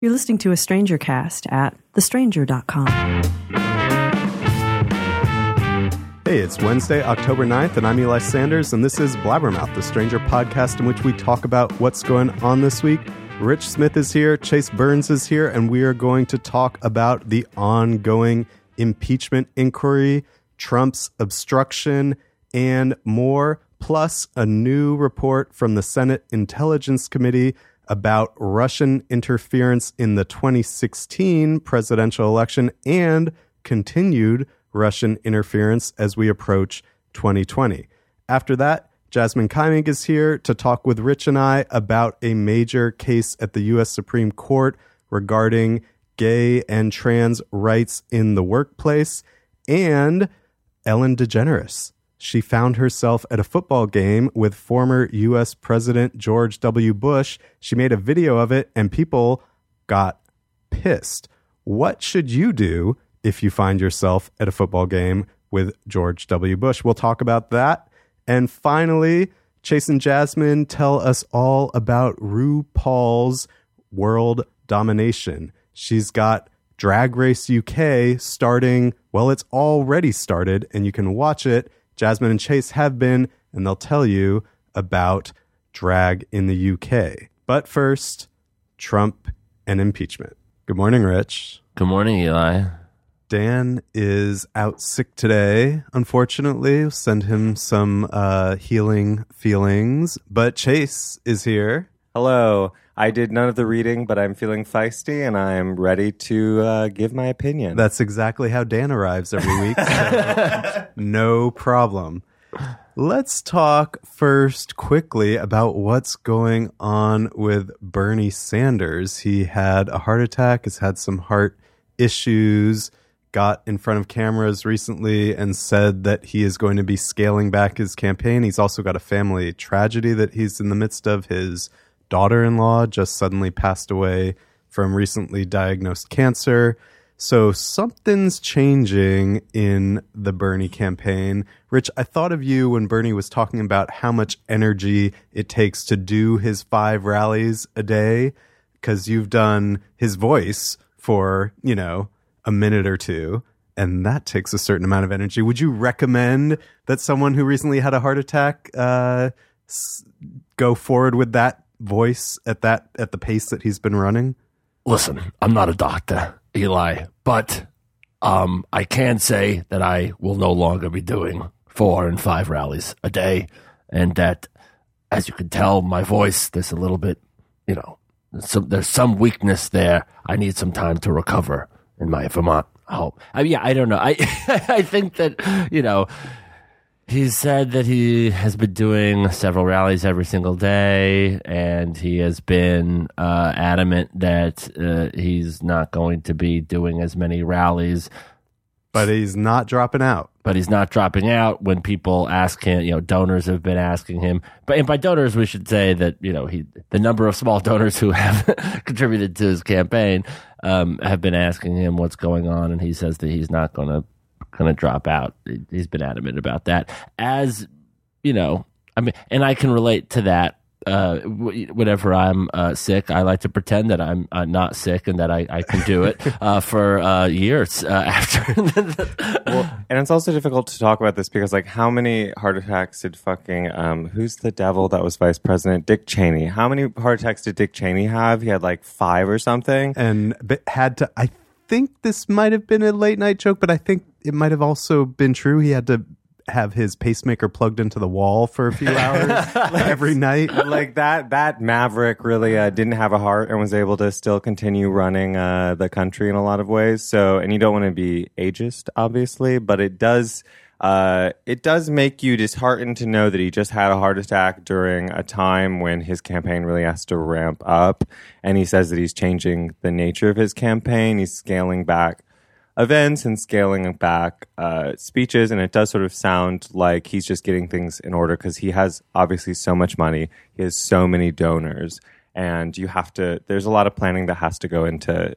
You're listening to a Stranger Cast at thestranger.com. Hey, it's Wednesday, October 9th, and I'm Eli Sanders, and this is Blabbermouth, the Stranger podcast in which we talk about what's going on this week. Rich Smith is here, Chase Burns is here, and we are going to talk about the ongoing impeachment inquiry, Trump's obstruction, and more, plus a new report from the Senate Intelligence Committee about Russian interference in the 2016 presidential election and continued Russian interference as we approach 2020. After that, Jasmyne Keimig is here to talk with Rich and I about a major case at the U.S. Supreme Court regarding gay and trans rights in the workplace and Ellen DeGeneres she found herself at a football game with former U.S. President George W. Bush. She made a video of it, and people got pissed. What should you do if you find yourself at a football game with George W. Bush? We'll talk about that. And finally, Chase and Jasmyne tell us all about RuPaul's world domination. She's got Drag Race UK starting, well, it's already started, and you can watch it Jasmyne and Chase have been, and they'll tell you about drag in the UK. But first, Trump and impeachment. Good morning, Rich. Good morning, Eli. Dan is out sick today, unfortunately. Send him some uh, healing feelings. But Chase is here. Hello. I did none of the reading, but I'm feeling feisty and I'm ready to uh, give my opinion. That's exactly how Dan arrives every week. So no problem. Let's talk first quickly about what's going on with Bernie Sanders. He had a heart attack, has had some heart issues, got in front of cameras recently and said that he is going to be scaling back his campaign. He's also got a family tragedy that he's in the midst of. His daughter in law just suddenly passed away from recently diagnosed cancer. So something's changing in the Bernie campaign. Rich, I thought of you when Bernie was talking about how much energy it takes to do his five rallies a day, because you've done his voice for, you know, a minute or two. And that takes a certain amount of energy. Would you recommend that someone who recently had a heart attack uh, go forward with that voice at that at the pace that he's been running? Listen, I'm not a doctor, Eli, but um, I can say that I will no longer be doing four and five rallies a day, and that, as you can tell, my voice there's a little bit, you know, some, there's some weakness there. I need some time to recover in my Vermont home. I mean, yeah, I don't know. I I think that you know he said that he has been doing several rallies every single day, and he has been uh, adamant that uh, he's not going to be doing as many rallies. But he's not dropping out. But he's not dropping out when people ask him. You know, donors have been asking him. But and by donors, we should say that you know he the number of small donors who have contributed to his campaign um, have been asking him what's going on, and he says that he's not going to going to drop out. He's been adamant about that. As you know, I mean, and I can relate to that. Uh, whenever I'm uh, sick, I like to pretend that I'm uh, not sick and that I, I can do it uh, for uh, years uh, after. well, and it's also difficult to talk about this because, like, how many heart attacks did fucking um, who's the devil that was vice president? Dick Cheney. How many heart attacks did Dick Cheney have? He had like five or something, and had to. I think this might have been a late night joke, but I think it might have also been true. He had to have his pacemaker plugged into the wall for a few hours every night. Like that, that Maverick really uh, didn't have a heart and was able to still continue running uh, the country in a lot of ways. So, and you don't want to be ageist, obviously, but it does uh, it does make you disheartened to know that he just had a heart attack during a time when his campaign really has to ramp up. And he says that he's changing the nature of his campaign. He's scaling back events and scaling back uh, speeches. And it does sort of sound like he's just getting things in order because he has obviously so much money. He has so many donors. And you have to, there's a lot of planning that has to go into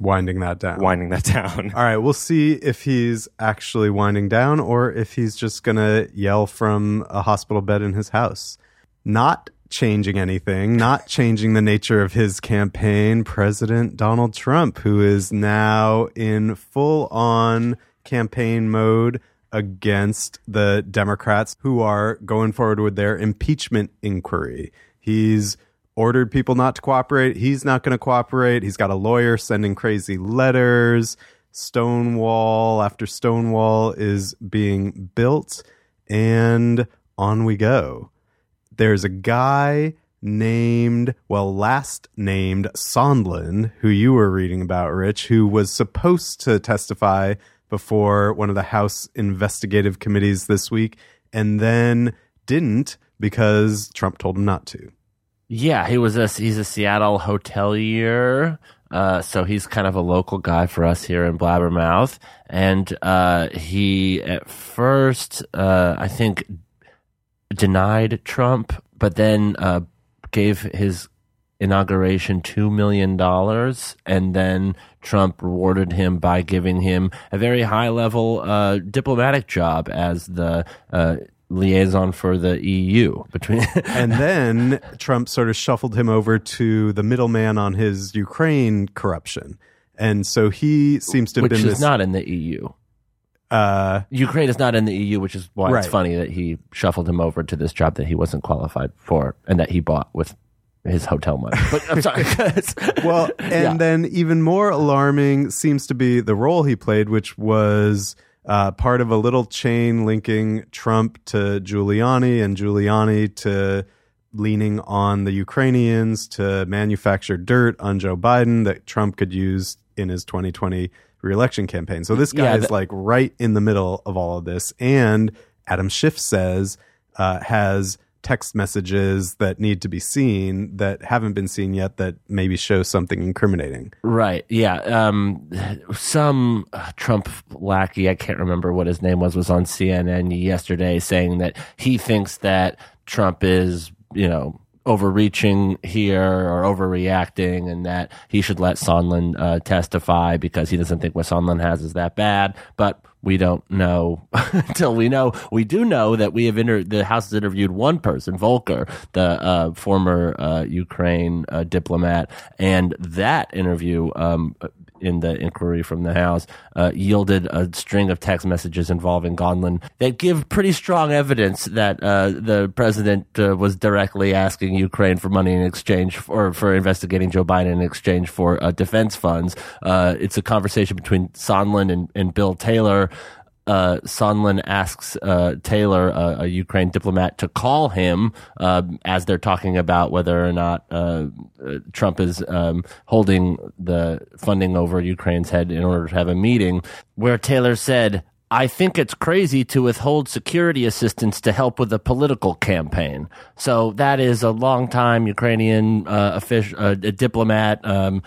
winding that down. Winding that down. All right, we'll see if he's actually winding down or if he's just going to yell from a hospital bed in his house. Not changing anything, not changing the nature of his campaign, President Donald Trump, who is now in full on campaign mode against the Democrats who are going forward with their impeachment inquiry. He's ordered people not to cooperate. He's not going to cooperate. He's got a lawyer sending crazy letters. Stonewall after Stonewall is being built, and on we go. There's a guy named, well, last named Sondland, who you were reading about, Rich, who was supposed to testify before one of the House investigative committees this week and then didn't because Trump told him not to. Yeah, he was a he's a Seattle hotelier. Uh, so he's kind of a local guy for us here in Blabbermouth, and uh, he at first, uh, I think, denied Trump, but then uh, gave his inauguration $2 million. And then Trump rewarded him by giving him a very high level uh, diplomatic job as the uh, liaison for the EU between and then Trump sort of shuffled him over to the middleman on his Ukraine corruption. And so he seems to have which been is this not in the EU. Uh Ukraine is not in the EU, which is why Right. it's funny that he shuffled him over to this job that he wasn't qualified for and that he bought with his hotel money. But I'm sorry. well, and Yeah. then even more alarming seems to be the role he played, which was uh, part of a little chain linking Trump to Giuliani and Giuliani to leaning on the Ukrainians to manufacture dirt on Joe Biden that Trump could use in his 2020 reelection campaign. So this guy Yeah, is like right in the middle of all of this. And Adam Schiff says uh, has text messages that need to be seen that haven't been seen yet that maybe show something incriminating. Right. Yeah. Um, some uh, Trump lackey, I can't remember what his name was, was on CNN yesterday saying that he thinks that Trump is, you know, overreaching here or overreacting and that he should let Sondland uh, testify because he doesn't think what Sondland has is that bad. But we don't know until we know. We do know that we have inter- the House has interviewed one person, Volker, the uh, former uh, Ukraine uh, diplomat, and that interview um, in the inquiry from the House uh, yielded a string of text messages involving Sondland that give pretty strong evidence that uh, the president uh, was directly asking Ukraine for money in exchange for, for investigating Joe Biden in exchange for uh, defense funds. Uh, it's a conversation between Sondland and, and Bill Taylor uh, Sondland asks uh, Taylor, a Ukraine diplomat, to call him uh, as they're talking about whether or not uh, uh, Trump is um, holding the funding over Ukraine's head in order to have a meeting, where Taylor said, I think it's crazy to withhold security assistance to help with a political campaign. So that is a longtime Ukrainian official, diplomat, um,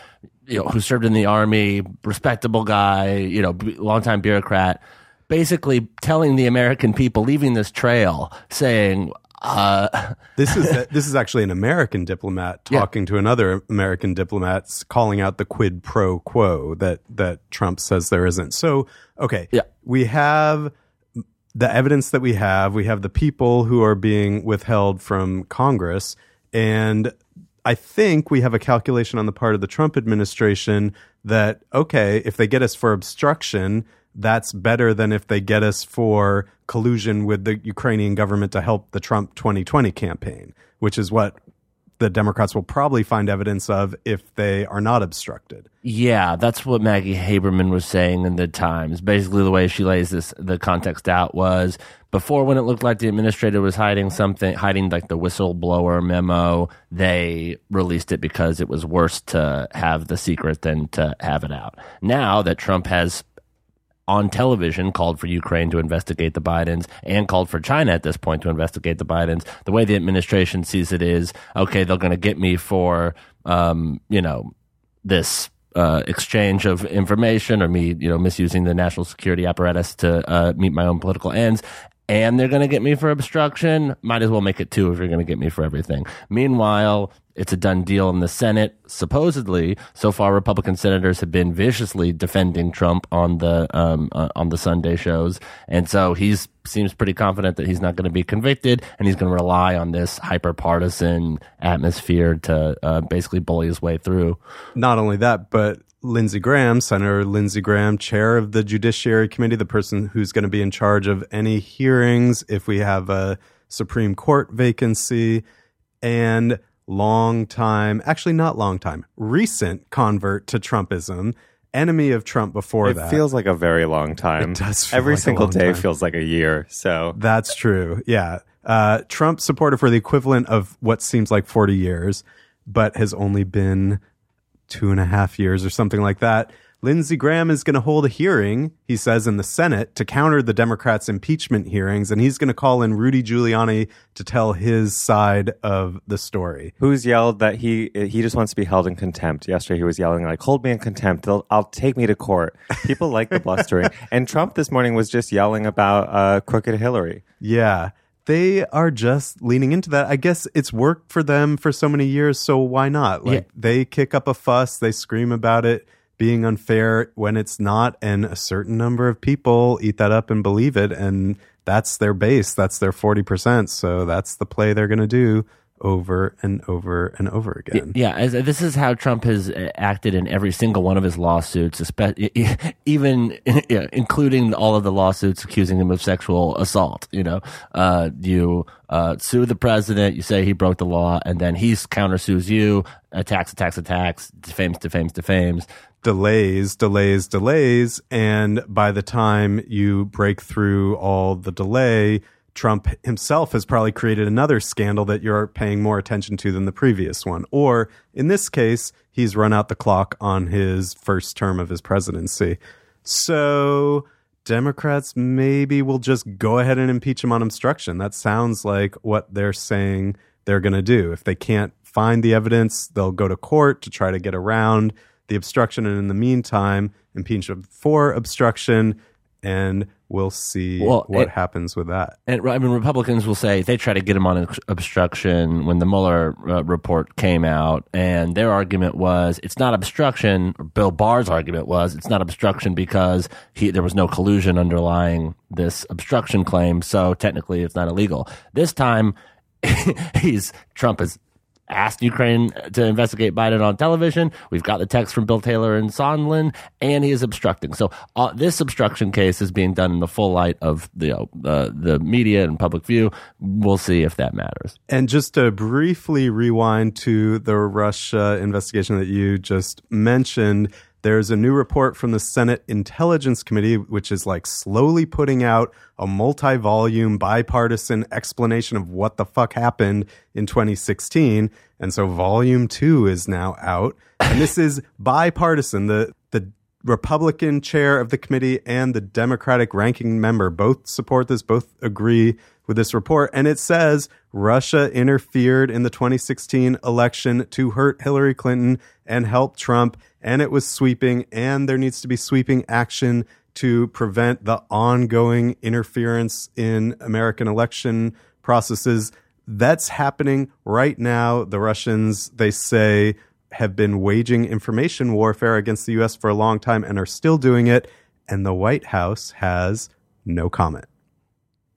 you know, who served in the army, respectable guy, you know, longtime bureaucrat, basically telling the American people, leaving this trail, saying, uh, This is this is actually an American diplomat talking to another American diplomat, calling out the quid pro quo that that Trump says there isn't. So, okay, Yeah. we have the evidence that we have. We have the people who are being withheld from Congress, and I think we have a calculation on the part of the Trump administration that okay, if they get us for obstruction, that's better than if they get us for collusion with the Ukrainian government to help the Trump 2020 campaign, which is what the Democrats will probably find evidence of if they are not obstructed. Yeah, that's what Maggie Haberman was saying in the Times. Basically, the way she lays this, the context out was before when it looked like the administrator was hiding something, hiding like the whistleblower memo, they released it because it was worse to have the secret than to have it out. Now that Trump has on television called for Ukraine to investigate the Bidens and called for China at this point to investigate the Bidens. The way the administration sees it is okay, they're going to get me for, um, you know, this uh, exchange of information or me, you know, misusing the national security apparatus to uh, meet my own political ends. And they're going to get me for obstruction, might as well make it two if you're going to get me for everything. Meanwhile, it's a done deal in the Senate. Supposedly, so far, Republican senators have been viciously defending Trump on the um, uh, on the Sunday shows, and so he's seems pretty confident that he's not going to be convicted, and he's going to rely on this hyper partisan atmosphere to uh, basically bully his way through. Not only that, but Lindsey Graham, Senator Lindsey Graham, chair of the Judiciary Committee, the person who's going to be in charge of any hearings if we have a Supreme Court vacancy, and long time, actually not long time, recent convert to Trumpism, enemy of Trump before It that. feels like a very long time. It does feel Every like a single day time. feels like a year. So That's true. Yeah. Uh, Trump supported for the equivalent of what seems like 40 years, but has only been two and a half years or something like that. Lindsey Graham is going to hold a hearing, he says, in the Senate to counter the Democrats' impeachment hearings, and he's going to call in Rudy Giuliani to tell his side of the story. who's yelled that he he just wants to be held in contempt? Yesterday he was yelling like, "Hold me in contempt. They'll, I'll take me to court." People like the blustering. And Trump this morning was just yelling about uh, crooked Hillary. Yeah. They are just leaning into that. I guess it's worked for them for so many years, so why not? Like Yeah. they kick up a fuss, they scream about it being unfair when it's not, and a certain number of people eat that up and believe it, and that's their base. That's their forty percent. So that's the play they're gonna do over and over and over again. Yeah, as, this is how Trump has uh, acted in every single one of his lawsuits, even yeah, including all of the lawsuits accusing him of sexual assault. You know, uh, you uh, sue the president, you say he broke the law, and then he countersues you, attacks, attacks, attacks, defames, defames, defames. delays, delays, delays. And by the time you break through all the delay, Trump himself has probably created another scandal that you're paying more attention to than the previous one. Or in this case, he's run out the clock on his first term of his presidency. So Democrats maybe will just go ahead and impeach him on obstruction. That sounds like what they're saying they're going to do. If they can't find the evidence, they'll go to court to try to get around the obstruction. And in the meantime, impeach him for obstruction. And we'll see Well, what it- happens with that. And I mean, Republicans will say they try to get him on obstruction when the Mueller uh, report came out, and their argument was it's not obstruction. Bill Barr's argument was it's not obstruction because he there was no collusion underlying this obstruction claim, so technically it's not illegal. This time, he's Trump has asked Ukraine to investigate Biden on television. We've got the text from Bill Taylor and Sondland, and he is obstructing. So uh, this obstruction case is being done in the full light of the uh, the media and public view. We'll see if that matters. And just to briefly rewind to the Russia investigation that you just mentioned, there's a new report from the Senate Intelligence Committee, which is like slowly putting out a multi volume bipartisan explanation of what the fuck happened in 2016. And so volume two is now out. And this is bipartisan. The, the Republican chair of the committee and the Democratic ranking member both support this, both agree with this report. And it says Russia interfered in the 2016 election to hurt Hillary Clinton and help Trump. And it was sweeping, and there needs to be sweeping action to prevent the ongoing interference in American election processes. That's happening right now. The Russians, they say, have been waging information warfare against the U.S. for a long time and are still doing it. And the White House has no comment.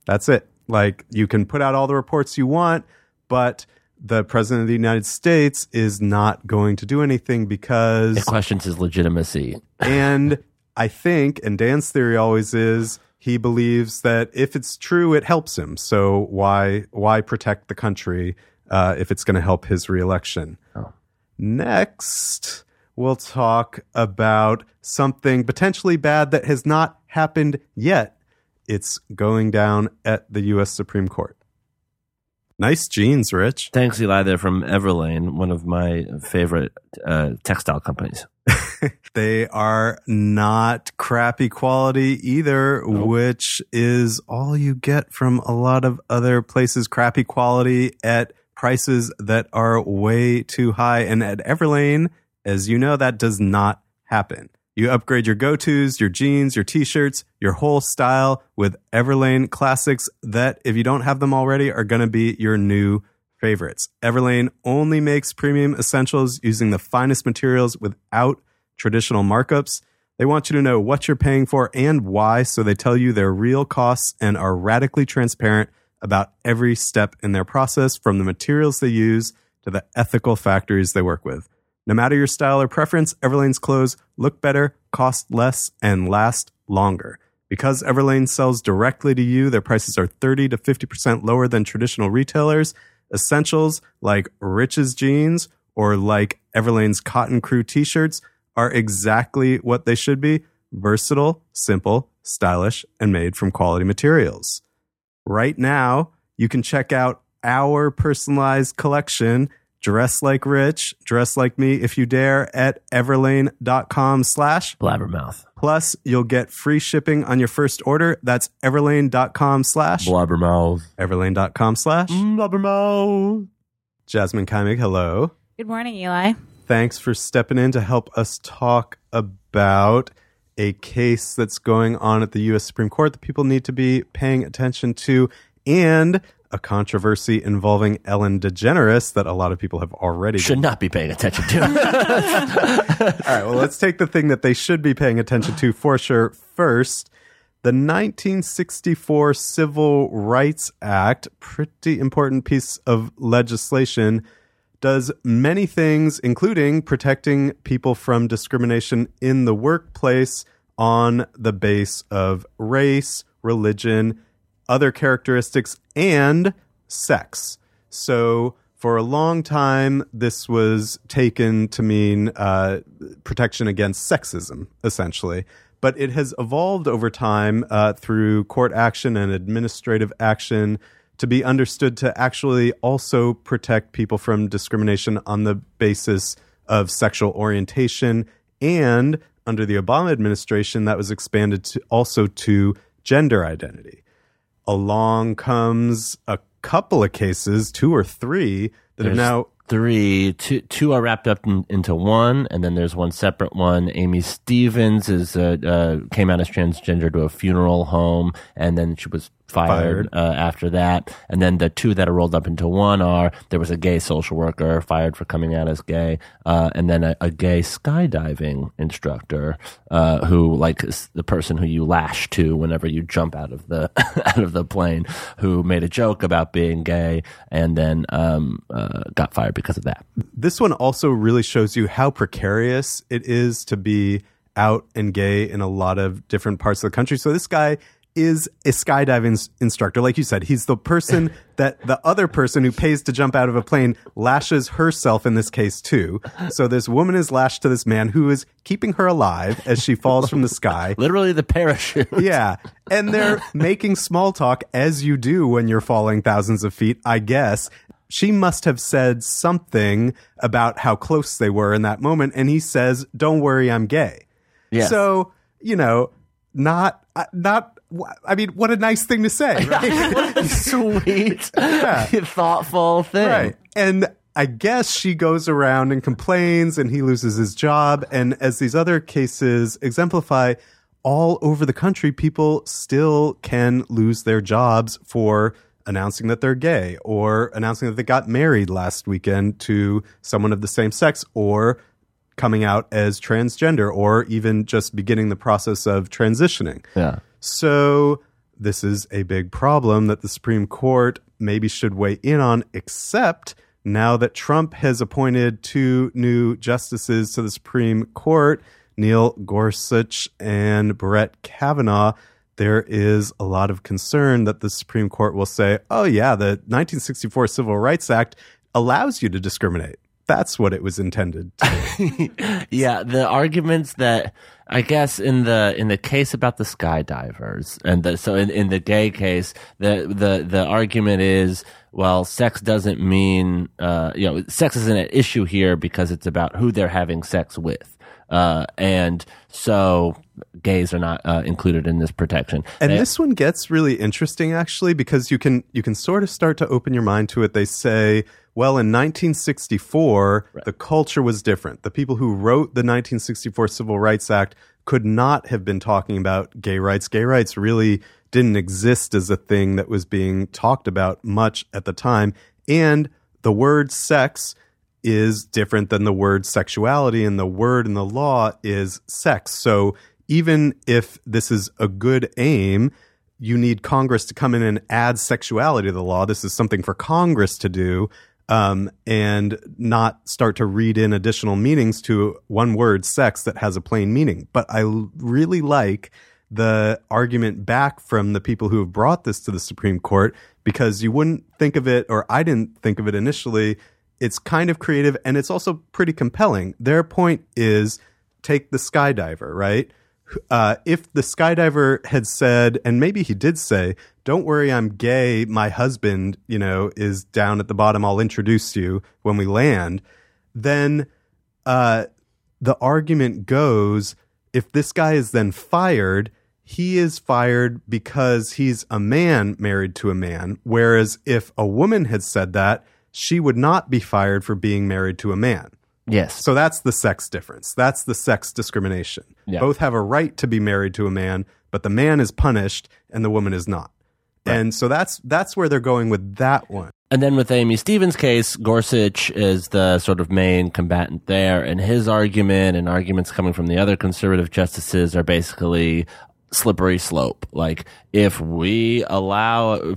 That's it. Like, you can put out all the reports you want, but the President of the United States is not going to do anything because It questions his legitimacy. and I think, and Dan's theory always is, he believes that if it's true, it helps him. So why why protect the country uh, if it's going to help his reelection? Next, we'll talk about something potentially bad that has not happened yet. It's going down at the U.S. Supreme Court. Nice jeans, Rich. Thanks, Eli. They're from Everlane, one of my favorite uh, textile companies. They are not crappy quality either, which is all you get from a lot of other places. Crappy quality at prices that are way too high. And at Everlane, as you know, that does not happen. You upgrade your go tos, your jeans, your t shirts, your whole style with Everlane classics that, if you don't have them already, are going to be your new favorites. Everlane only makes premium essentials using the finest materials without traditional markups. They want you to know what you're paying for and why, so they tell you their real costs and are radically transparent about every step in their process from the materials they use to the ethical factories they work with. No matter your style or preference, Everlane's clothes look better, cost less, and last longer. Because Everlane sells directly to you, their prices are 30 to 50% lower than traditional retailers. Essentials like Rich's jeans or like Everlane's Cotton Crew t shirts are exactly what they should be versatile, simple, stylish, and made from quality materials. Right now, you can check out our personalized collection dress like rich dress like me if you dare at everlane.com slash Blabbermouth. plus you'll get free shipping on your first order that's everlane.com slash Blabbermouth. everlane.com slash Blabbermouth. Jasmyne Keimig, hello Good morning, Eli. thanks for stepping in to help us talk about a case that's going on at the U.S. Supreme Court that people need to be paying attention to, and a controversy involving Ellen DeGeneres that a lot of people have already. Should not be paying attention to. All right, well, let's take the thing that they should be paying attention to for sure first. The 1964 Civil Rights Act, pretty important piece of legislation, does many things, including protecting people from discrimination in the workplace on the base of race, religion, other characteristics, and sex. So, for a long time, this was taken to mean uh, protection against sexism, essentially. But it has evolved over time uh, through court action and administrative action to be understood to actually also protect people from discrimination on the basis of sexual orientation. And under the Obama administration, that was expanded to also to gender identity along comes a couple of cases, two or three, that There's now. three, two, two are wrapped up in, into one, and then there's one separate one. Aimee Stephens is uh, uh, came out as transgender to a funeral home, and then she was fired, Fired. Uh, after that. And then the two that are rolled up into one are there was a gay social worker fired for coming out as gay, uh, and then a, a gay skydiving instructor uh, who, like, is the person who you lash to whenever you jump out of the out of the plane, who made a joke about being gay, and then um, uh, got fired because of that. This one also really shows you how precarious it is to be out and gay in a lot of different parts of the country. So this guy is a skydiving instructor. Like you said, he's the person that the other person who pays to jump out of a plane lashes herself in this case too. So this woman is lashed to this man who is keeping her alive as she falls from the sky. Literally the parachute. Yeah. And they're making small talk as you do when you're falling thousands of feet, I guess. She must have said something about how close they were in that moment. And he says, Don't worry, I'm gay. Yes. So, you know, not, uh, not, I mean, what a nice thing to say, right? Sweet, thoughtful thing. Right. And I guess she goes around and complains and he loses his job. And as these other cases exemplify, all over the country, people still can lose their jobs for announcing that they're gay or announcing that they got married last weekend to someone of the same sex or coming out as transgender or even just beginning the process of transitioning. Yeah. So this is a big problem that the Supreme Court maybe should weigh in on, except now that Trump has appointed two new justices to the Supreme Court, Neil Gorsuch and Brett Kavanaugh, there is a lot of concern that the Supreme Court will say, oh, yeah, the 1964 Civil Rights Act allows you to discriminate. That's what it was intended to. Yeah, the arguments that I guess in the in the case about the skydivers and the, so in, in the gay case, the the the argument is well, sex doesn't mean uh, you know sex isn't an issue here because it's about who they're having sex with, uh, and so gays are not uh, included in this protection. And They- this one gets really interesting actually because you can you can sort of start to open your mind to it. They say, Well, in 1964, the culture was different. The people who wrote the 1964 Civil Rights Act could not have been talking about gay rights. Gay rights really didn't exist as a thing that was being talked about much at the time. And the word sex is different than the word sexuality, and the word in the law is sex. So even if this is a good aim, you need Congress to come in and add sexuality to the law. This is something for Congress to do. Um, and not start to read in additional meanings to one word, sex, that has a plain meaning. But I really like the argument back from the people who have brought this to the Supreme Court because you wouldn't think of it, or I didn't think of it initially. It's kind of creative and it's also pretty compelling. Their point is take the skydiver, right? Uh, if the skydiver had said, and maybe he did say, "Don't worry, I'm gay. My husband, you know, is down at the bottom. I'll introduce you when we land," then uh, the argument goes: if this guy is then fired, he is fired because he's a man married to a man. Whereas if a woman had said that, she would not be fired for being married to a man. Yes. So that's the sex difference. That's the sex discrimination. Yeah. Both have a right to be married to a man, but the man is punished and the woman is not. And so that's that's where they're going with that one. And then with Aimee Stephens' case, Gorsuch is the sort of main combatant there, and his argument and arguments coming from the other conservative justices are basically slippery slope. Like if we allow,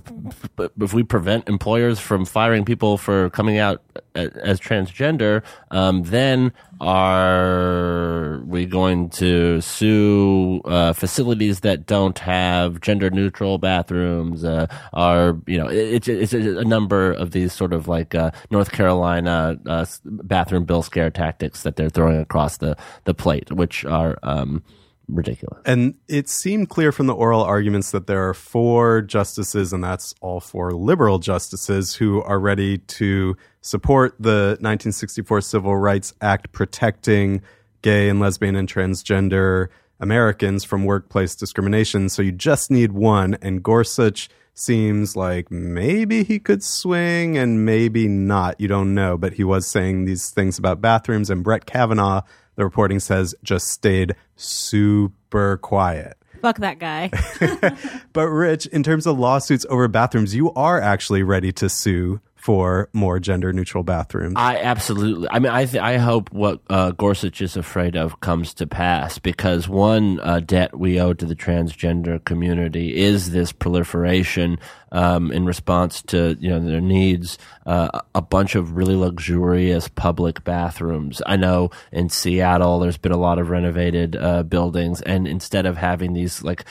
if we prevent employers from firing people for coming out as transgender, um, then are we going to sue uh, facilities that don't have gender neutral bathrooms? Uh, are you know it's it's a number of these sort of like uh, North Carolina uh, bathroom bill scare tactics that they're throwing across the the plate, which are. Um, ridiculous. And it seemed clear from the oral arguments that there are four justices, and that's all four liberal justices, who are ready to support the 1964 Civil Rights Act protecting gay and lesbian and transgender Americans from workplace discrimination. So you just need one, and Gorsuch seems like maybe he could swing and maybe not. You don't know, but he was saying these things about bathrooms, and Brett Kavanaugh the reporting says just stayed super quiet. Fuck that guy. But Rich, in terms of lawsuits over bathrooms, you are actually ready to sue for more gender neutral bathrooms. I absolutely. I mean, I th- I hope what uh, Gorsuch is afraid of comes to pass because one uh, debt we owe to the transgender community is this proliferation um, in response to you know their needs. Uh, a bunch of really luxurious public bathrooms. I know in Seattle, there's been a lot of renovated uh, buildings, and instead of having these like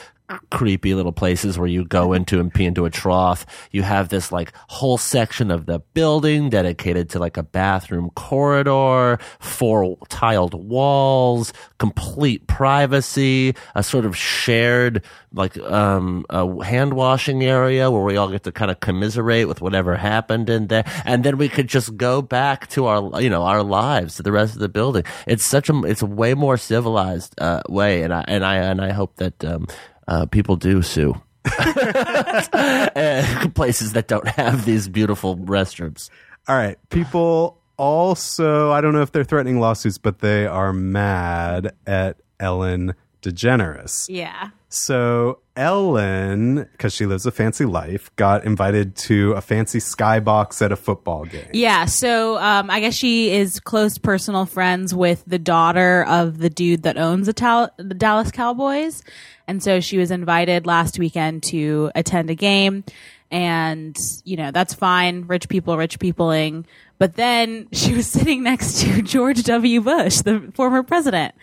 creepy little places where you go into and pee into a trough. You have this like whole section of the building dedicated to like a bathroom corridor, four tiled walls, complete privacy, a sort of shared like um a hand washing area where we all get to kind of commiserate with whatever happened in there and then we could just go back to our you know our lives to the rest of the building it's such a it's a way more civilized uh, way and i and i and i hope that um uh, people do sue places that don't have these beautiful restrooms. All right. People also, I don't know if they're threatening lawsuits, but they are mad at Ellen DeGeneres. yeah. So Ellen, because she lives a fancy life, got invited to a fancy skybox at a football game. Yeah, so um, I guess she is close personal friends with the daughter of the dude that owns the, Tal- the Dallas Cowboys. And so she was invited last weekend to attend a game. And, you know, that's fine. Rich people, rich peopling. But then she was sitting next to George W. Bush, the former president.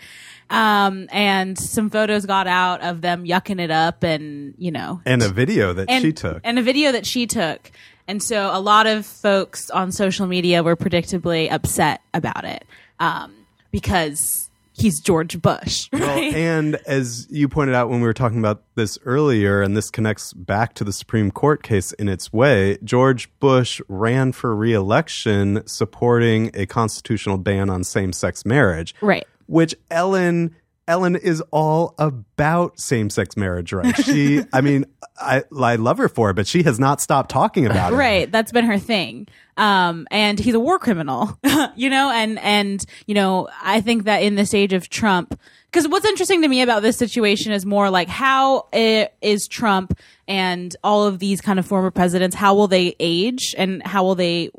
Um, and some photos got out of them yucking it up and, you know, And a video that and, she took. and a video that she took. And so a lot of folks on social media were predictably upset about it um, because he's George Bush. Well, and as you pointed out when we were talking about this earlier, and this connects back to the Supreme Court case in its way, George Bush ran for reelection supporting a constitutional ban on same sex marriage. right. Which Ellen Ellen is all about same sex marriage rights. She, I mean, I, I love her for it, but she has not stopped talking about it. Right. That's been her thing. Um, and he's a war criminal, you know, and, and, you know, I think that in this age of Trump, because what's interesting to me about this situation is more like how i- Trump and all of these kind of former presidents, how will they age and how will they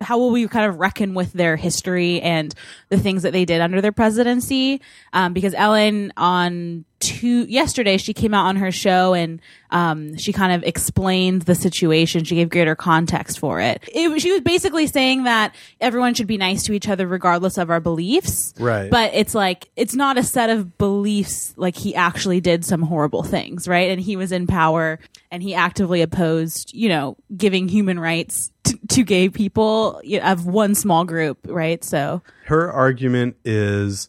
how will we kind of reckon with their history and the things that they did under their presidency? Um, because Ellen on two yesterday she came out on her show and um, she kind of explained the situation. She gave greater context for it. it. She was basically saying that everyone should be nice to each other regardless of our beliefs. Right. But it's like it's not a set of beliefs like he actually did some horrible things, right? And he was in power and he actively opposed, you know, giving human rights to, to gay people of one small group, right? So Her argument is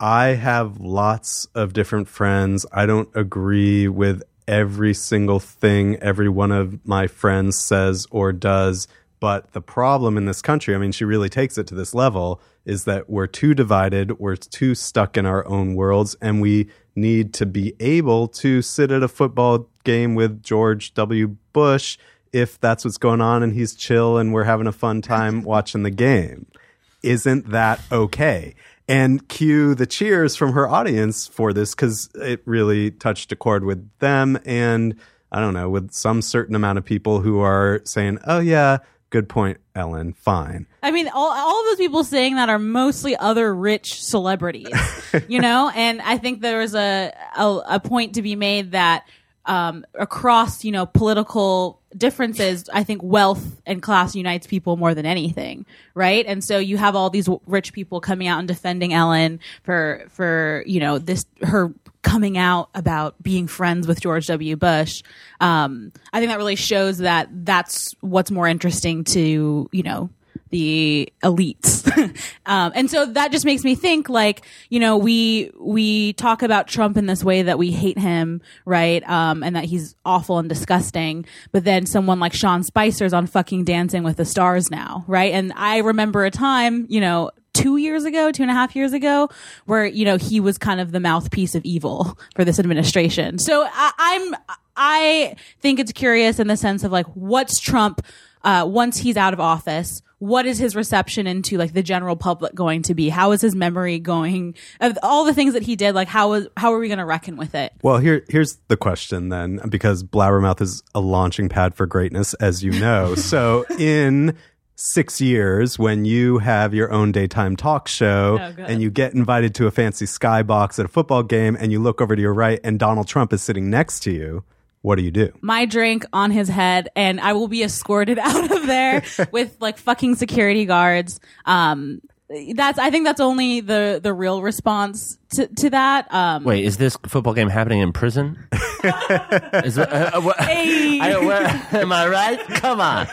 I have lots of different friends. I don't agree with every single thing every one of my friends says or does. But the problem in this country, I mean, she really takes it to this level, is that we're too divided, we're too stuck in our own worlds, and we need to be able to sit at a football game with George W. Bush if that's what's going on and he's chill and we're having a fun time watching the game isn't that okay? And cue the cheers from her audience for this because it really touched a chord with them and I don't know, with some certain amount of people who are saying, oh, yeah, good point, Ellen, fine. I mean, all, all of those people saying that are mostly other rich celebrities, you know? And I think there was a, a, a point to be made that um, across, you know, political differences, I think wealth and class unites people more than anything, right? And so you have all these w- rich people coming out and defending Ellen for, for, you know, this, her coming out about being friends with George W. Bush. Um, I think that really shows that that's what's more interesting to, you know, the elites. um, and so that just makes me think like, you know, we, we talk about Trump in this way that we hate him, right? Um, and that he's awful and disgusting. But then someone like Sean Spicer's on fucking Dancing with the Stars now, right? And I remember a time, you know, two years ago, two and a half years ago, where, you know, he was kind of the mouthpiece of evil for this administration. So I, I'm, I think it's curious in the sense of like, what's Trump, uh, once he's out of office? What is his reception into like the general public going to be? How is his memory going of all the things that he did? Like, how is, how are we going to reckon with it? Well, here here's the question then, because Blabbermouth is a launching pad for greatness, as you know. so in six years, when you have your own daytime talk show Oh, and you get invited to a fancy skybox at a football game and you look over to your right and Donald Trump is sitting next to you, what do you do? my drink on his head and I will be escorted out of there with like fucking security guards. Um, that's, I think that's only the, the real response to, to that. Um, Wait, is this football game happening in prison? is it, uh, uh, what- Hey. I, where, am I right? Come on,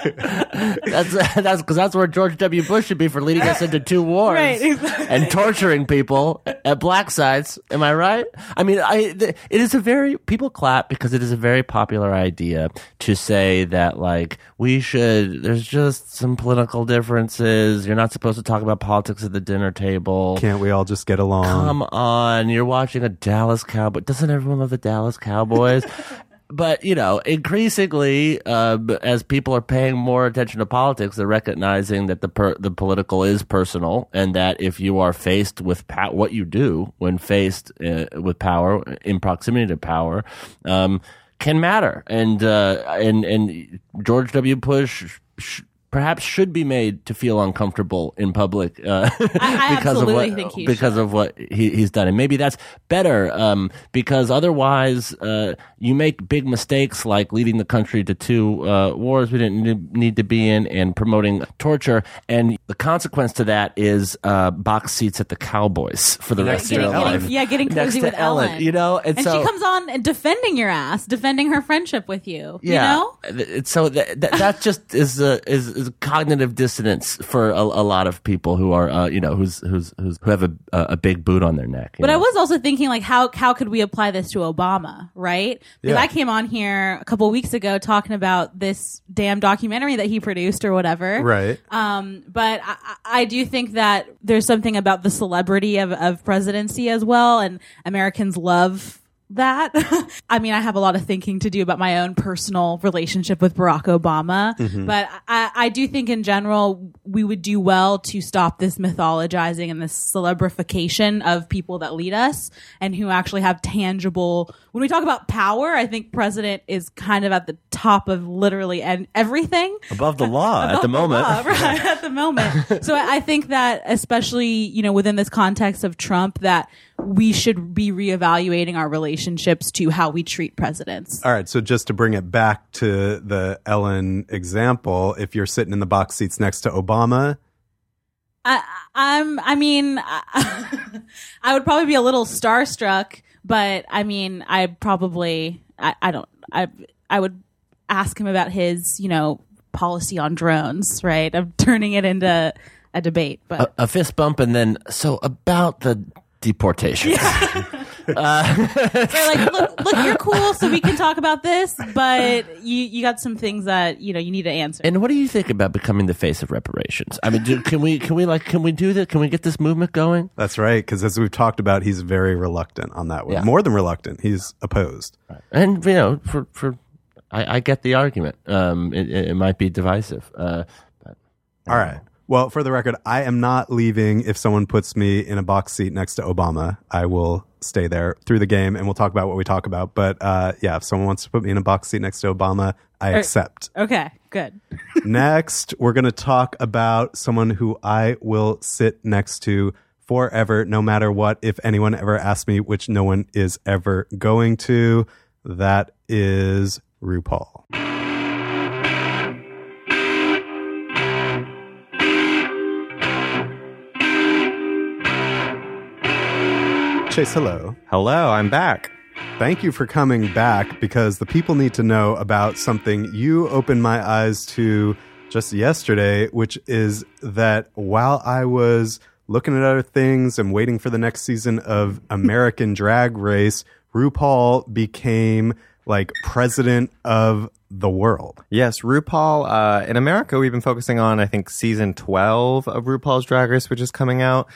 that's that's because that's where George W. Bush should be for leading us into two wars Right, exactly. and torturing people at black sites. Am I right? I mean, I th- it is a very people clap because it is a very popular idea to say that like we should. There's just some political differences. You're not supposed to talk about politics at the dinner table. Can't we all just get along? Come on, you're watching a Dallas Cowboy. Doesn't everyone love the Dallas Cowboys? but you know, increasingly, uh, as people are paying more attention to politics, they're recognizing that the per- the political is personal, and that if you are faced with pa- what you do when faced uh, with power in proximity to power. Um, can matter, and uh, and and George W. Bush sh- perhaps should be made to feel uncomfortable in public uh, I because of what because of what he, he's done, and maybe that's better um, because otherwise uh, you make big mistakes like leading the country to two uh, wars we didn't need- to be in and promoting torture, and the consequence to that is uh, box seats at the Cowboys for the rest of Getting, your life. yeah, getting cozy to with Ellen, you know, and, and so she comes on and defending your ass, defending her friendship with you. yeah. You know, So that that, that just is, uh, is is is cognitive dissonance for a, a lot of people who are, uh, you know, who's who's, who's who have a a big boot on their neck. But I was also thinking, like, how how could we apply this to Obama, right? Because Yeah. I came on here a couple weeks ago talking about this damn documentary that he produced or whatever, Right. Um, but I, I I do think that there's something about the celebrity of, of presidency as well, and Americans love that. I mean, I have a lot of thinking to do about my own personal relationship with Barack Obama, mm-hmm. but I, I do think in general we would do well to stop this mythologizing and this celebrification of people that lead us and who actually have tangible. When we talk about power, I think president is kind of at the top of literally and everything above the law at the above moment. law, right at the moment. So I I think that especially you know within this context of Trump, that we should be reevaluating our relationships to how we treat presidents. All right, so just to bring it back to the Ellen example, if you're sitting in the box seats next to Obama, I, I'm. I mean, I, I would probably be a little starstruck, but I mean, I probably. I, I don't. I. I would ask him about his, you know, policy on drones. Right. I'm turning it into a debate, but. a fist bump, and then so about the deportation. They're like, look, look, you're cool, so we can talk about this, but you you got some things that you know you need to answer. And what do you think about becoming the face of reparations? I mean, do, can we can we like can we do that? Can we get this movement going? that's right, because as we've talked about, he's very reluctant on that one. Yeah. More than reluctant, he's opposed. And you know, for for I, I get the argument. Um, it, it, it might be divisive. Uh, but All right. Well, for the record, I am not leaving if someone puts me in a box seat next to Obama. I will stay there through the game and we'll talk about what we talk about. But uh, yeah, if someone wants to put me in a box seat next to Obama, I accept. okay, good. Next, we're going to talk about someone who I will sit next to forever, no matter what. If anyone ever asks me, which no one is ever going to, that is RuPaul. Chase, hello. Hello, I'm back. Thank you for coming back because the people need to know about something you opened my eyes to just yesterday, which is that while I was looking at other things and waiting for the next season of American Drag Race, RuPaul became like president of the world. Yes, RuPaul. Uh, in America, we've been focusing on, I think, season 12 of RuPaul's Drag Race, which is coming out.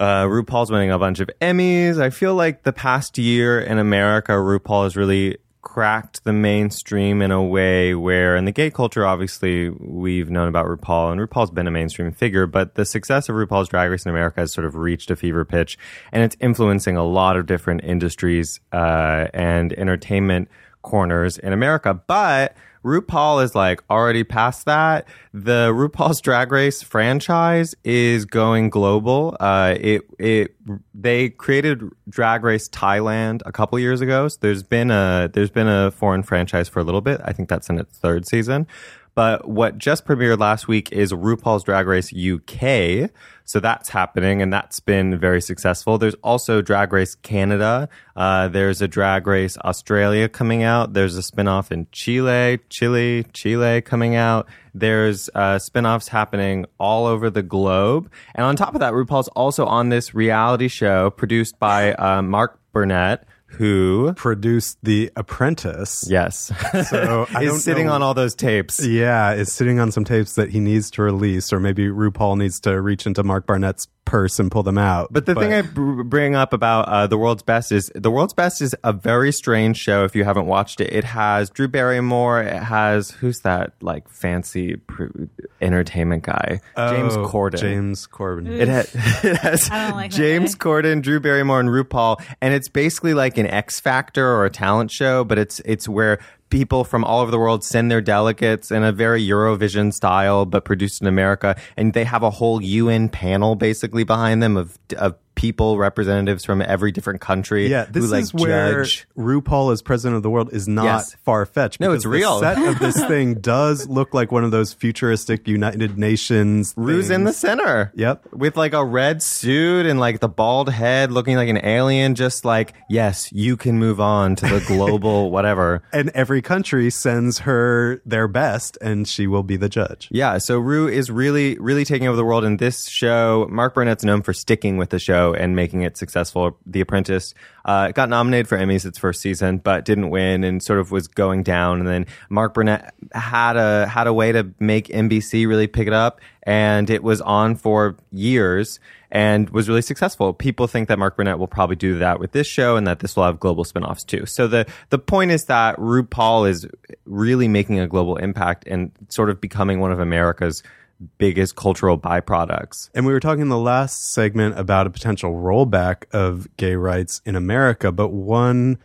Uh, RuPaul's winning a bunch of Emmys. I feel like the past year in America, RuPaul has really cracked the mainstream in a way where, in the gay culture, obviously, we've known about RuPaul, and RuPaul's been a mainstream figure, but the success of RuPaul's Drag Race in America has sort of reached a fever pitch, and it's influencing a lot of different industries uh, and entertainment corners in America. But RuPaul is like already past that. The RuPaul's Drag Race franchise is going global. Uh, it it they created Drag Race Thailand a couple years ago. So there's been a there's been a foreign franchise for a little bit. I think that's in its third season. But what just premiered last week is RuPaul's Drag Race UK. So that's happening and that's been very successful. There's also Drag Race Canada. Uh, there's a Drag Race Australia coming out. There's a spinoff in Chile, Chile, Chile coming out. There's uh, spinoffs happening all over the globe. And on top of that, RuPaul's also on this reality show produced by uh, Mark Burnett, who, Produced The Apprentice. yes, So I is sitting know- on all those tapes. Yeah, is sitting on some tapes that he needs to release, or maybe RuPaul needs to reach into Mark Burnett's purse and pull them out. But the thing I bring up about uh, the world's best is the world's best is a very strange show. If you haven't watched it, it has Drew Barrymore. It has who's that like fancy pr- entertainment guy, James Oh, Corden. James Corden. It, ha- it has like James guy. Corden, Drew Barrymore, and RuPaul, and it's basically like an X Factor or a talent show, but it's it's where people from all over the world send their delegates in a very Eurovision style, but produced in America, and they have a whole UN panel basically behind them of of people representatives from every different country. Yeah, this who, like, is where judge. RuPaul as president of the world is not Yes. far fetched. No, it's real. The set of this thing does look like one of those futuristic United Nations. Ru's in the center. Yep. With like a red suit and like the bald head looking like an alien, just like, yes, you can move on to the global whatever. and every country sends her their best, and she will be the judge. Yeah, so Rue is really, really taking over the world in this show. Mark Burnett's known for sticking with the show and making it successful. The Apprentice uh, got nominated for Emmys its first season, but didn't win, and sort of was going down. And then Mark Burnett had a had a way to make NBC really pick it up, and it was on for years and was really successful. People think that Mark Burnett will probably do that with this show and that this will have global spin-offs too. So the the point is that RuPaul is really making a global impact and sort of becoming one of America's biggest cultural byproducts. And we were talking in the last segment about a potential rollback of gay rights in America, but one,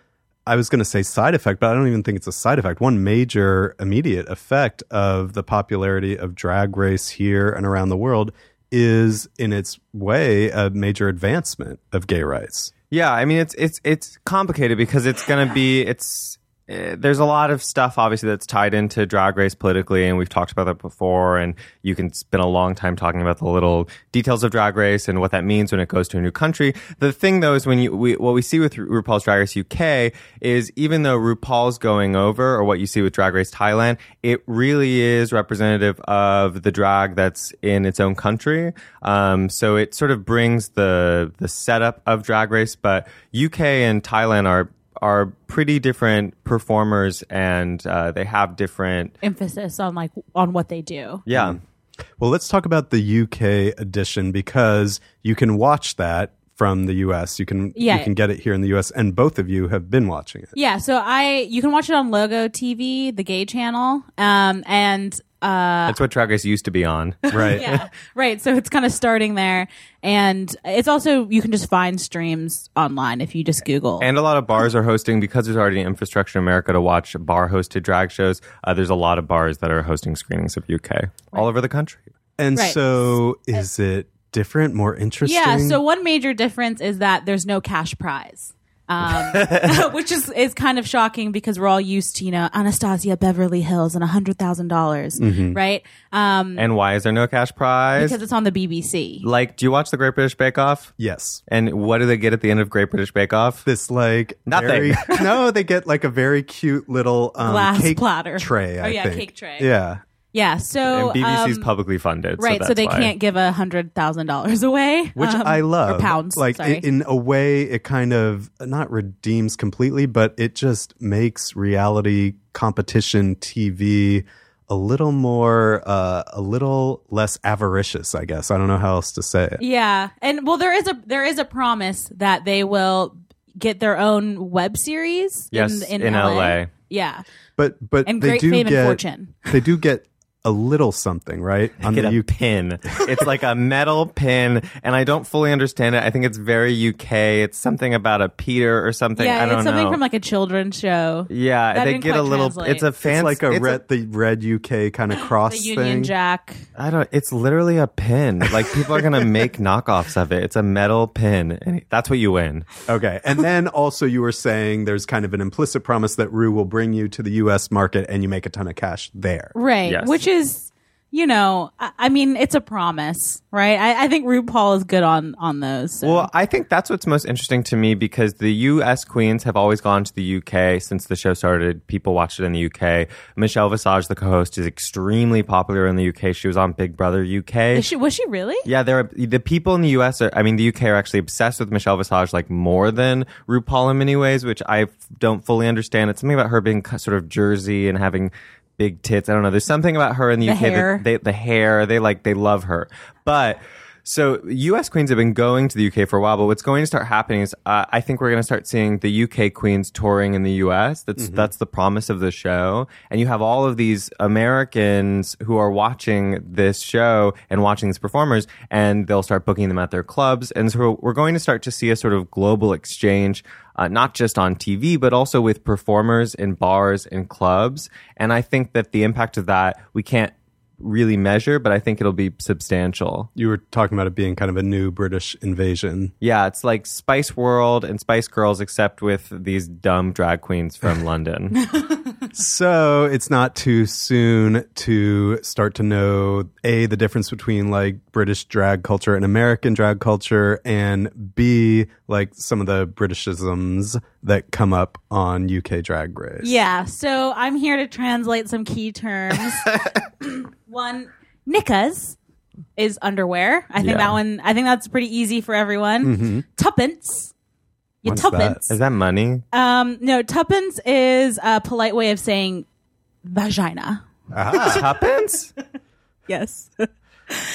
I was going to say side effect, but I don't even think it's a side effect. One major immediate effect of the popularity of drag race here and around the world is, in its way, a major advancement of gay rights. Yeah, I mean it's it's it's complicated because it's going to be it's there's a lot of stuff obviously that's tied into drag race politically and we've talked about that before and you can spend a long time talking about the little details of drag race and what that means when it goes to a new country. The thing though is when you we, what we see with RuPaul's Drag Race UK is even though RuPaul's going over or what you see with Drag Race Thailand it really is representative of the drag that's in its own country. Um, so it sort of brings the the setup of Drag Race but UK and Thailand are are pretty different performers and uh, they have different Emphasis on like on what they do. yeah Well, let's talk about the UK edition because you can watch that from the US. You can Yeah. you can get it here in the US and both of you have been watching it. Yeah, so I you can watch it on Logo TV, the gay channel, um, and uh, that's what Drag Race used to be on Right. yeah, right. So it's kind of starting there, and it's also you can just find streams online if you just Google. And a lot of bars are hosting because there's already infrastructure in America to watch bar hosted drag shows. Uh, there's a lot of bars that are hosting screenings of UK all over the country. And Right. so is it different, more interesting? Yeah. So one major difference is that there's no cash prize. Um, which is, is kind of shocking because we're all used to, you know, Anastasia Beverly Hills and a hundred thousand dollars, right? Um, And why is there no cash prize? because it's on the BBC. like, do you watch the Great British Bake Off? yes. And what do they get at the end of Great British Bake Off? This like Nothing. very- no, they get like a very cute little um, Glass cake platter. tray. Oh, yeah, think. cake tray. Yeah, Yeah. So and BBC's um, publicly funded, right. So, that's they why. can't give a hundred thousand dollars away, which um, I love. or pounds. Like in, in a way, it kind of not redeems completely, but it just makes reality competition TV a little more, uh, a little less avaricious. I guess I don't know how else to say it. Yeah, and well, there is a there is a promise that they will get their own web series. Yes, in, in LA. Yeah, But but And they great do fame and get fortune. they do get a little something right on get the a pin. It's like a metal pin, and I don't fully understand it. I think it's very UK. It's something about a Peter or something. yeah, I don't it's something know. from like a children's show. yeah, That they get a little. translate. It's a It's like a it's red the red UK kind of cross The Union thing. Jack. I don't. It's literally a pin. Like people are gonna make knockoffs of it. It's a metal pin, and that's what you win. Okay. And then also you were saying there's kind of an implicit promise that Ru will bring you to the US market and you make a ton of cash there. Right. Yes. Which is, you know, I, I mean, it's a promise, right? I, I think RuPaul is good on on those. so. Well, I think that's what's most interesting to me because the U.S. queens have always gone to the U.K. since the show started. People watched it in the U.K. Michelle Visage, the co-host, is extremely popular in the U.K. She was on Big Brother U.K. Is she, was she really? Yeah, there are the people in the U.S. Are, I mean, the U.K. are actually obsessed with Michelle Visage like more than RuPaul in many ways, which I f- don't fully understand. It's something about her being sort of Jersey and having big tits. I don't know. There's something about her in the, The UK hair. that they, the hair. They like they love her, but. So U.S. queens have been going to the U.K. for a while, but what's going to start happening is uh, I think we're going to start seeing the U.K. queens touring in the U.S. That's that's the promise of the show, and you have all of these Americans who are watching this show and watching these performers, and they'll start booking them at their clubs, and so we're going to start to see a sort of global exchange. Uh, not just on TV, but also with performers in bars and clubs. And I think that the impact of that, we can't really measure, but I think it'll be substantial. You were talking about it being kind of a new British invasion. Yeah, it's like Spice World and Spice Girls, except with these dumb drag queens from London. So it's not too soon to start to know A, the difference between like British drag culture and American drag culture, and B, like some of the Britishisms that come up on UK drag race. Yeah, so I'm here to translate some key terms. one, knickers is underwear. I think Yeah. that one. I think that's pretty easy for everyone. Mm-hmm. Tuppence. You What's tuppence. Is that money? Um, no, tuppence is a polite way of saying vagina. Tuppence? Yes.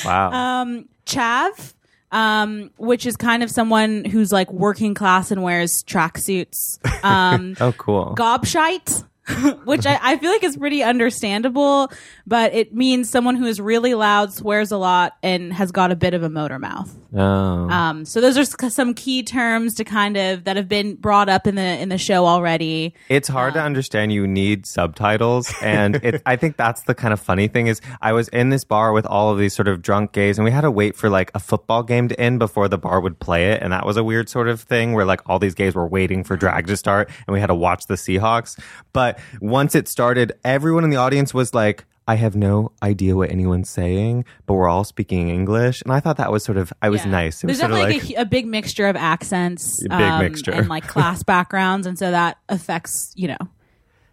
Wow. Chav, um, which is kind of someone who's like working class and wears tracksuits. Um, oh, cool. gobshite, which I, I feel like is pretty understandable, but it means someone who is really loud, swears a lot, and has got a bit of a motor mouth. Oh. Um, so those are some key terms to kind of that have been brought up in the in the show already. It's hard to understand. You need subtitles, and it, I think that's the kind of funny thing is I was in this bar with all of these sort of drunk gays, and we had to wait for like a football game to end before the bar would play it, and that was a weird sort of thing where like all these gays were waiting for drag to start, and we had to watch the Seahawks. But once it started, everyone in the audience was like. I have no idea what anyone's saying, but we're all speaking English, and I thought that was sort of I was Yeah. nice. It was There's of definitely like like a, a big mixture of accents, big um, mixture. and like class backgrounds, and so that affects you know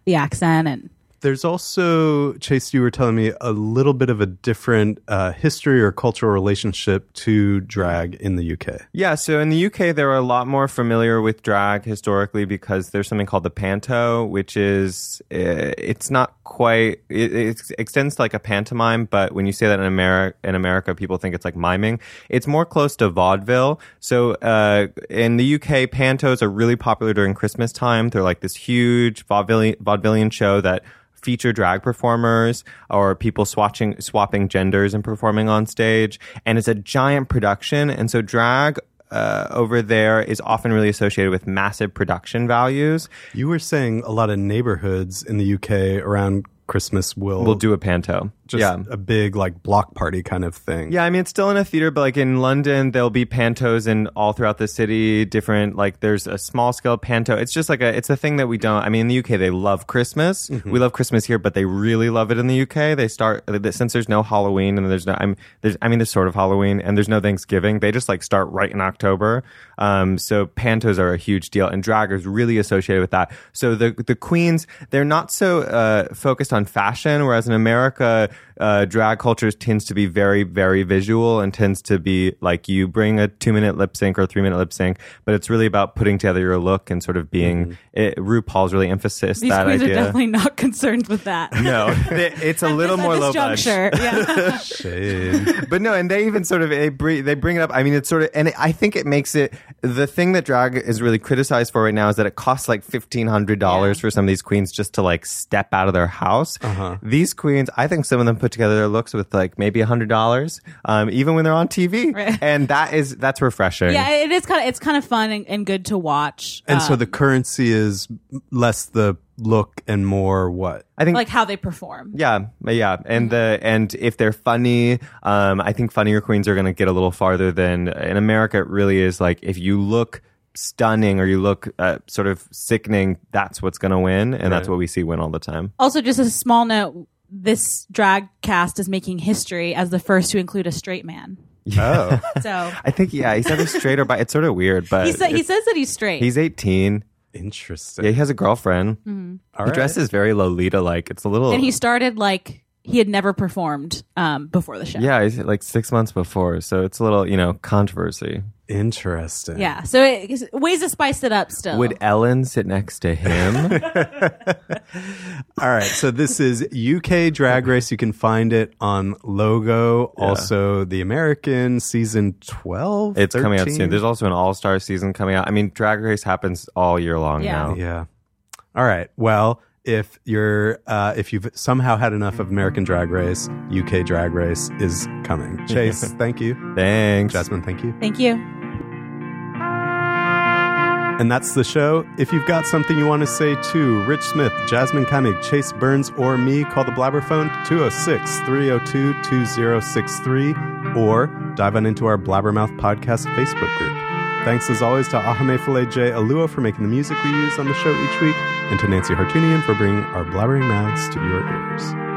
the accent and There's also, Chase, you were telling me a little bit of a different uh, history or cultural relationship to drag in the UK. Yeah, so in the UK, they're a lot more familiar with drag historically because there's something called the panto, which is uh, it's not quite it, it extends to like a pantomime, but when you say that in America, in America, people think it's like miming. It's more close to vaudeville. So uh, in the UK, pantos are really popular during Christmas time. They're like this huge vaudevillian, vaudevillian show that feature drag performers or people swatching, swapping genders and performing on stage. And it's a giant production. And so drag uh, over there is often really associated with massive production values. You were saying a lot of neighborhoods in the UK around Christmas will, We'll do a panto. Just yeah. a big like block party kind of thing. Yeah, I mean it's still in a theater, but like in London, there'll be pantos in all throughout the city. Different like there's a small scale panto. It's just like a it's a thing that we don't. I mean, in the UK, they love Christmas. We love Christmas here, but they really love it in the UK. They start since there's no Halloween and there's no I'm there's I mean there's sort of Halloween and there's no Thanksgiving. They just like start right in October. Um, so pantos are a huge deal, and drag is really associated with that. So the the queens they're not so uh, focused on fashion, whereas in America, uh, drag culture tends to be very very visual and tends to be like you bring a two minute lip sync or three minute lip sync, but it's really about putting together your look and sort of being. It, RuPaul's really emphasis these that queens idea. are definitely not concerned with that. no, they- it's a little more low budget. juncture, yeah. Shade. but no, and they even sort of they bring, they bring it up. I mean, it's sort of, and I think it makes it the thing that drag is really criticized for right now is that it costs like fifteen hundred dollars Yeah. for some of these queens just to like step out of their house. These queens, I think some of them put together their looks with like maybe a hundred dollars, um, even when they're on TV, Right. and that is that's refreshing. yeah, it is kind of it's kind of fun and, and good to watch. And so Um, the currency is less the look and more what? I think like how they perform. Yeah, yeah, and the and if they're funny, um, I think funnier queens are going to get a little farther than in America. It really is like if you look stunning or you look uh, sort of sickening, that's what's going to win, and that's what we see win all the time. Also, just a small note: this drag cast is making history as the first to include a straight man. Oh. So I think yeah, he's either straight or bi. It's sort of weird, but he said he says that he's straight. he's eighteen. Interesting. Yeah, he has a girlfriend. All He right. dresses very Lolita like. It's a little. and he started like he had never performed um, before the show. yeah, he's like six months before, so it's a little you know controversy. Interesting. Yeah. So it, ways to spice it up still. Would Ellen sit next to him? All right. So this is UK Drag Race. You can find it on Logo. Also, the American season 12. It's coming out soon. There's also an All Star season coming out. I mean, Drag Race happens all year long Yeah. now. Yeah. All right. Well, if you're uh, if you've somehow had enough of American Drag Race, UK Drag Race is coming. Chase, thank you. Thanks. Jasmyne, thank you. Thank you. And that's the show. If you've got something you want to say to Rich Smith, Jasmyne Keimig, Chase Burns, or me, call the Blabberphone 206 302 2063 or dive on into our Blabbermouth Podcast Facebook group. Thanks as always to Ahamefule J. Oluo for making the music we use on the show each week, and to Nancy Hartunian for bringing our blabbering mouths to your ears.